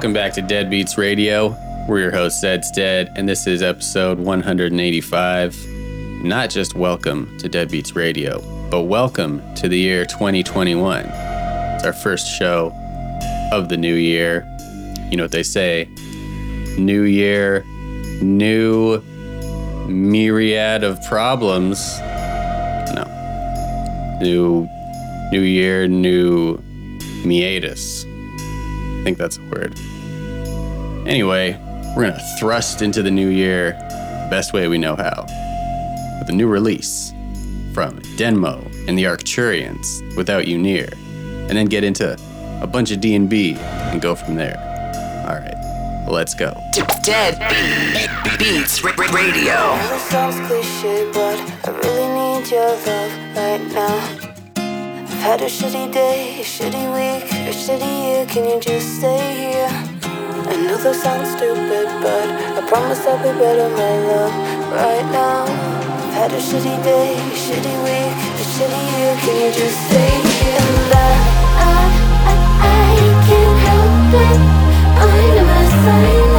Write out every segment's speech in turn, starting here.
Welcome back to Dead Beats Radio. We're your host, Zed's Dead, and this is episode 185. Not just welcome to Dead Beats Radio, but welcome to the year 2021. It's our first show of the new year. You know what they say new year, new myriad of problems. No. New new year, new meatus. I think that's a word. Anyway, we're gonna thrust into the new year the best way we know how. With a new release from DNMO and the Arcturians without you near. And then get into a bunch of D&B and go from there. Alright, let's go. Dead Beats Radio. It sounds cliche, but I really need your love right now. I've had a shitty day, a shitty week, a shitty year. Can you just stay here? I know that sounds stupid, but I promise I'll be better, my love, right now. I've had a shitty day, a shitty week, a shitty year. Can you just stay here? And I, I, I, can't help it. I'm a mess,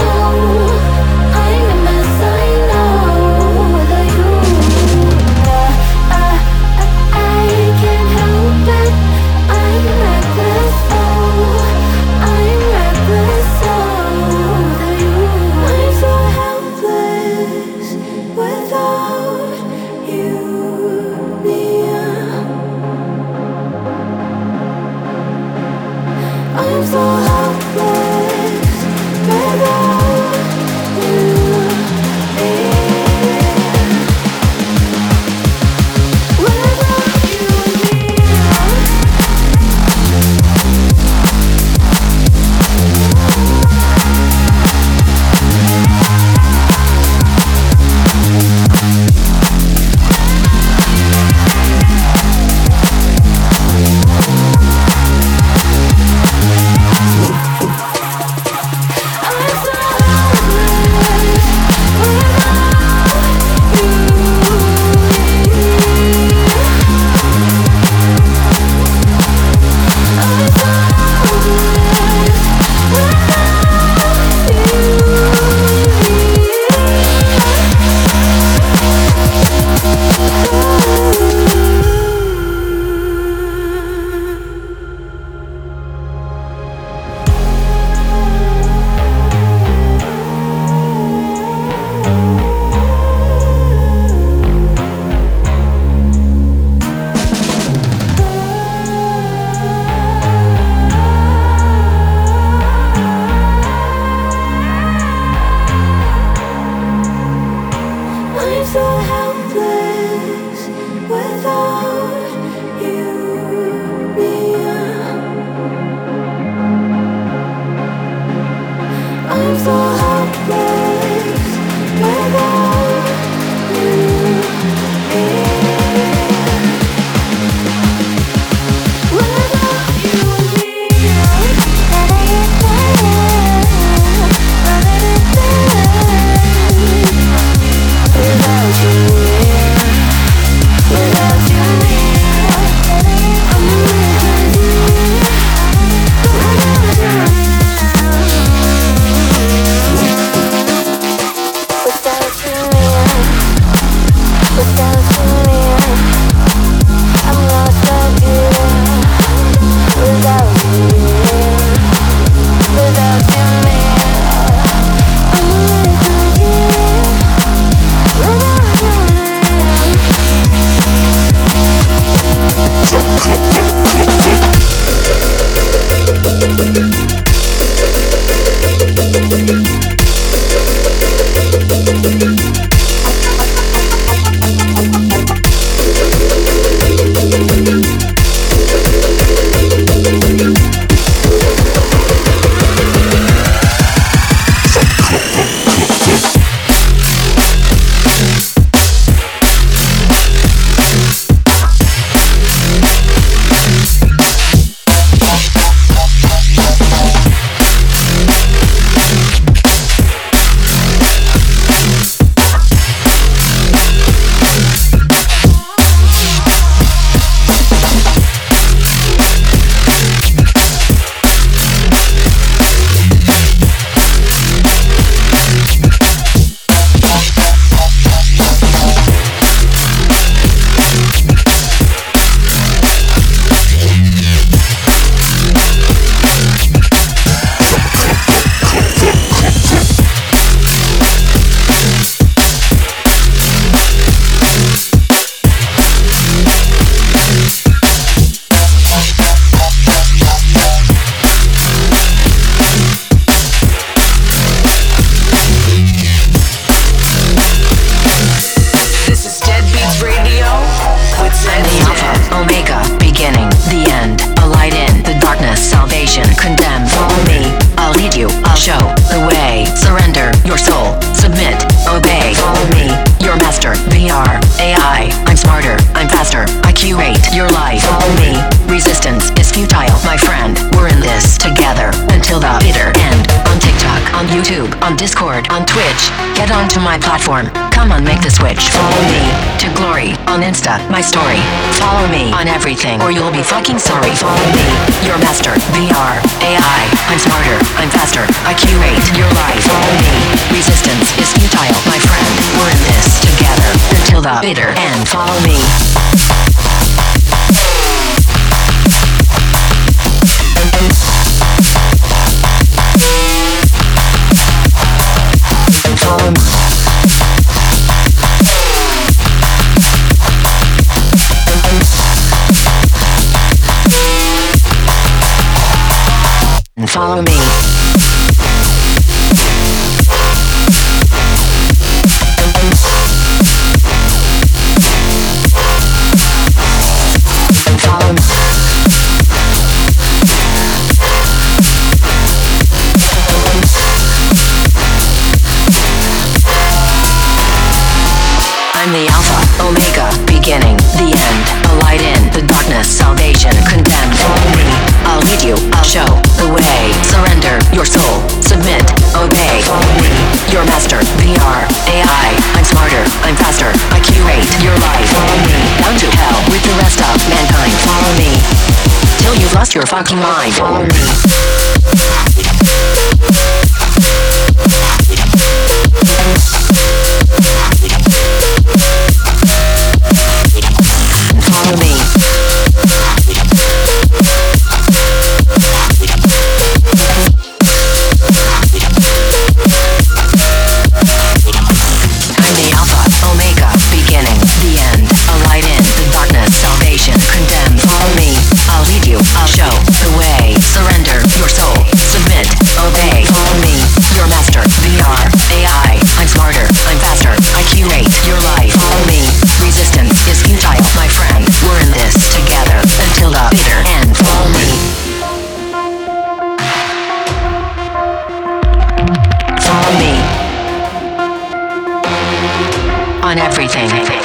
together until the bitter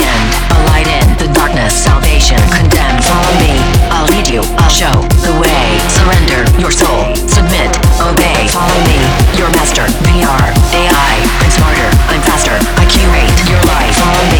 end. A light in the darkness, salvation, condemned. Follow me. I'll lead you, I'll show the way. Surrender your soul, submit, obey. Follow me, your master, VR, AI. I'm smarter, I'm faster, I curate your life. Follow me.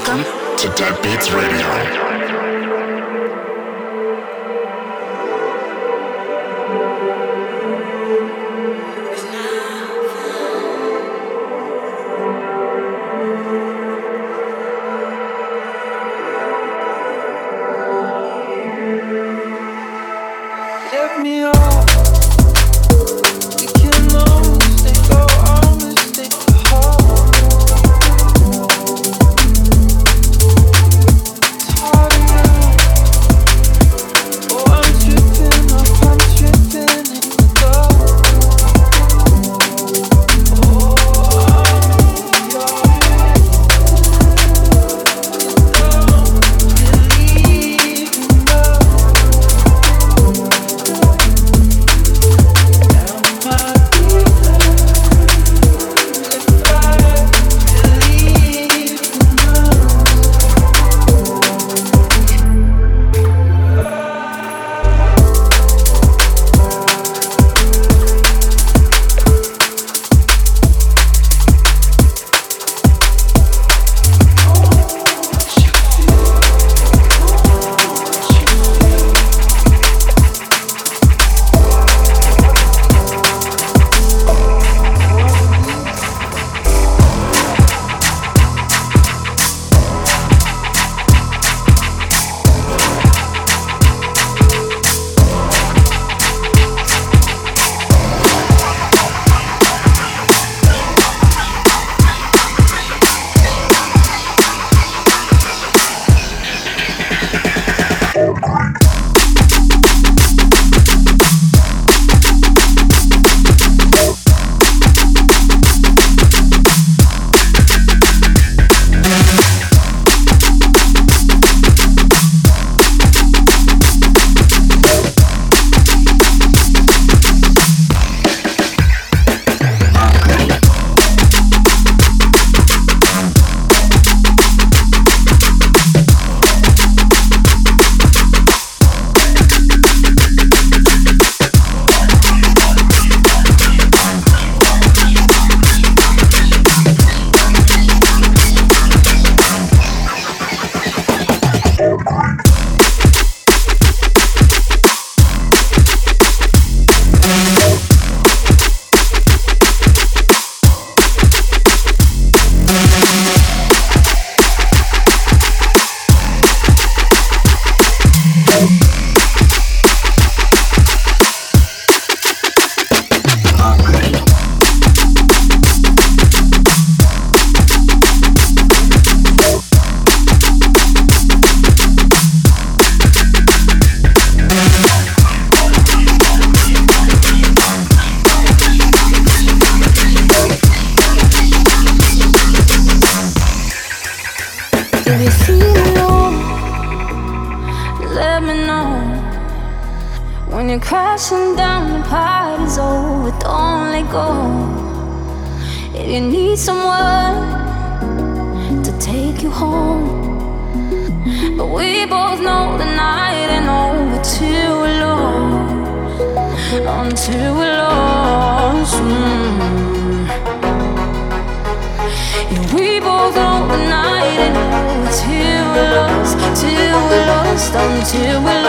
Welcome to Dead Beats Radio. Lost.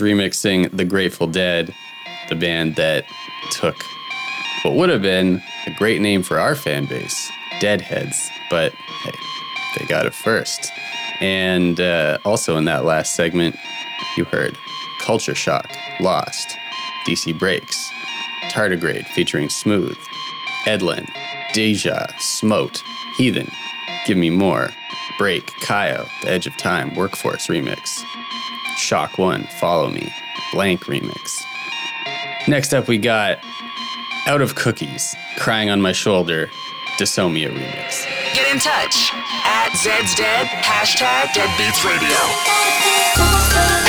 Remixing The Grateful Dead, the band that took what would have been a great name for our fan base, Deadheads, but hey, they got it first. And uh, also in that last segment, you heard Culture Shock, Lost, DC Breaks, Tardigrade featuring Smooth, Edlin, Deja, Smote, Heathen, Give Me More, Break, Kaio, The Edge of Time, Workforce Remix, ShockOne, Follow Me, Blank Remix. Next up, we got Out of Cookies, Crying on My Shoulder, Dysomia Remix. Get in touch at Zed's Dead, hashtag Deadbeats Radio.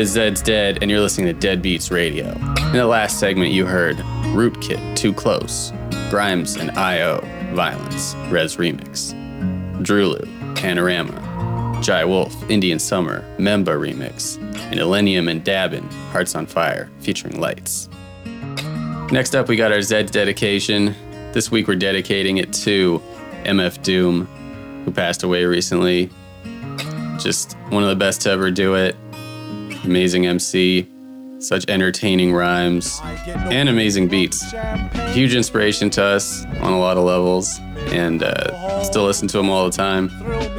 Is Zeds Dead, and you're listening to Dead Beats Radio. In the last segment, you heard Rootkit, Too Close, Grimes and I.O., Violence, REZZ Remix, Drulu, Panorama, Jai Wolf, Indian Summer, Memba Remix, and Illenium and Dabin, Hearts on Fire, featuring Lights. Next up, we got our Zed's dedication. This week, we're dedicating it to MF Doom, who passed away recently. Just one of the best to ever do it. Amazing MC, such entertaining rhymes, and amazing beats. Huge inspiration to us on a lot of levels, and uh, still listen to him all the time.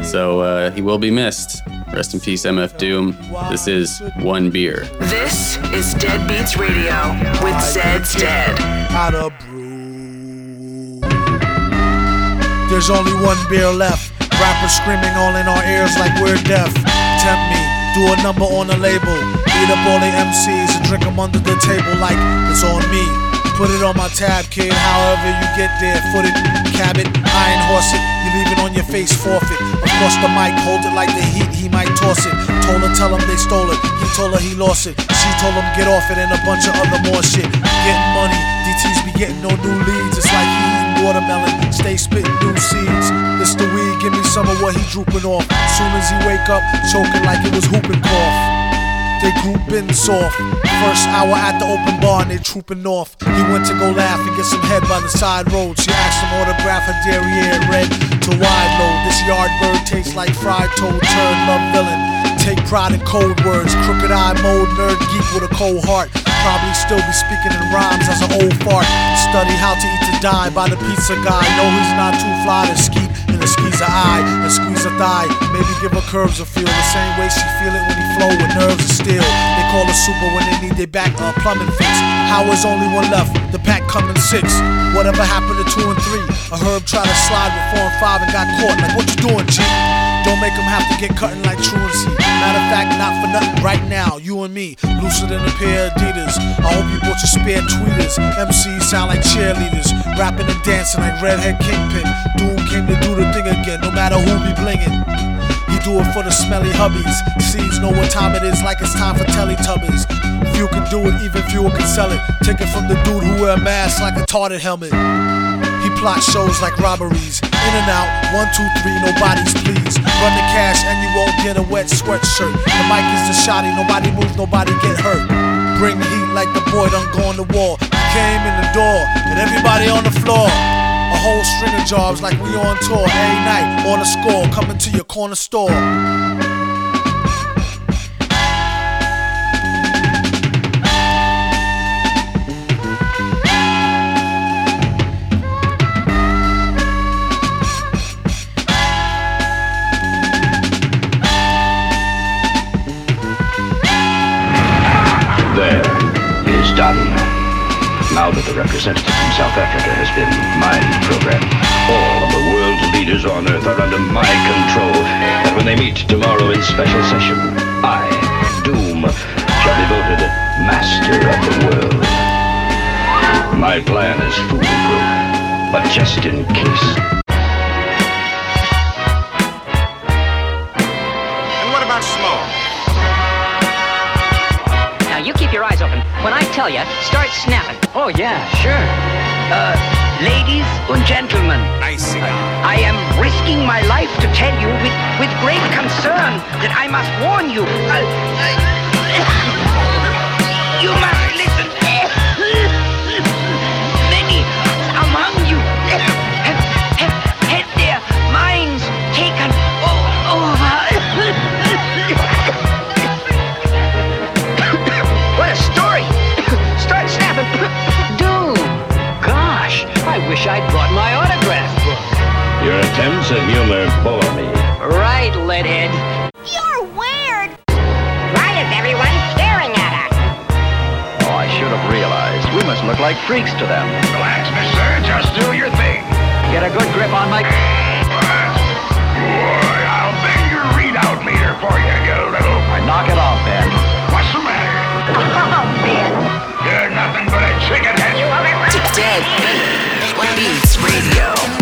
So uh, he will be missed. Rest in peace, MF Doom. This is One Beer. This is Dead Beats Radio with Zeds Dead. How to brew. There's only one beer left. Rappers screaming all in our ears like we're deaf. Tempt me, do a number on a label. Beat up all the MCs and drink them under the table like it's on me. Put it on my tab, kid. However you get there, foot it, cab it, iron horse it. You leave it on your face, forfeit. Across the mic, hold it like the heat, he might toss it. Told her, tell him they stole it. He told her he lost it. She told him get off it and a bunch of other more shit. Getting money, DTs be getting no new leads. It's like eating watermelon, stay spitting new seeds. It's the some of what he drooping off. Soon as he wake up, choking like it was whooping cough. They group soft. First hour at the open bar and they trooping off. He went to go laugh and get some head by the side road. She asked him autograph her derriere red to wide load. This yard bird tastes like fried toad, turd, love villain. Take pride in cold words, crooked eye mode, nerd geek with a cold heart. Probably still be speaking in rhymes as an old fart. Study how to eat to die by the pizza guy. Know he's not too fly to skeet a eye, and squeeze her thigh. Maybe give her curves a feel the same way she feel it when he flow with nerves of steel. They call her super when they need their back uh, plumbing fix. Howard's only one left, the pack coming six. Whatever happened to two and three? A herb tried to slide with four and five and got caught. Like what you doing, G? Don't make them have to get cutting like truancy. Matter of fact, not for nothing. Right now, you and me, looser than a pair of Adidas. I hope you bought your spare tweeters. MCs sound like cheerleaders, rapping and dancing like redhead kingpin. Doom came to do the thing again, no matter who be blingin'. He do it for the smelly hubbies. Seeds know what time it is, like it's time for Teletubbies. Few can do it, even fewer can sell it. Take it from the dude who wear a mask like a tarted helmet. Plot shows like robberies. In and out, one, two, three, nobody's please. Run the cash and you won't get a wet sweatshirt. The mic is the shotty, nobody move, nobody get hurt. Bring the heat like the boy done go on the wall. Came in the door and everybody on the floor. A whole string of jobs like we on tour. Every night on the score, coming to your corner store. That the representative from South Africa has been mind programmed, all of the world's leaders on Earth are under my control. And when they meet tomorrow in special session, I, Doom, shall be voted master of the world. My plan is foolproof, but just in case. When I tell you, start snapping. Oh yeah, sure. Uh, ladies and gentlemen, Nice cigar. I am risking my life to tell you with, with great concern that I must warn you. Uh, Your attempts at humor bore me. Right, Leadhead. You're weird. Why is everyone staring at us? Oh, I should have realized. We must look like freaks to them. Relax, mister. Just do your thing. Get a good grip on my. Boy, I'll bend your readout meter for you, you little... Knock it off, Ben. What's the matter? Oh, Ben. You're nothing but a chicken head. Dead Beats Radio.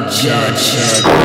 Better stop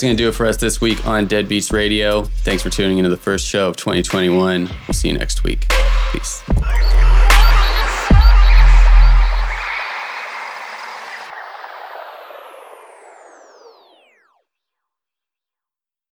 that's going to do it for us this week on Dead Beats Radio. Thanks for tuning into the first show of 2021. We'll see you next week. Peace.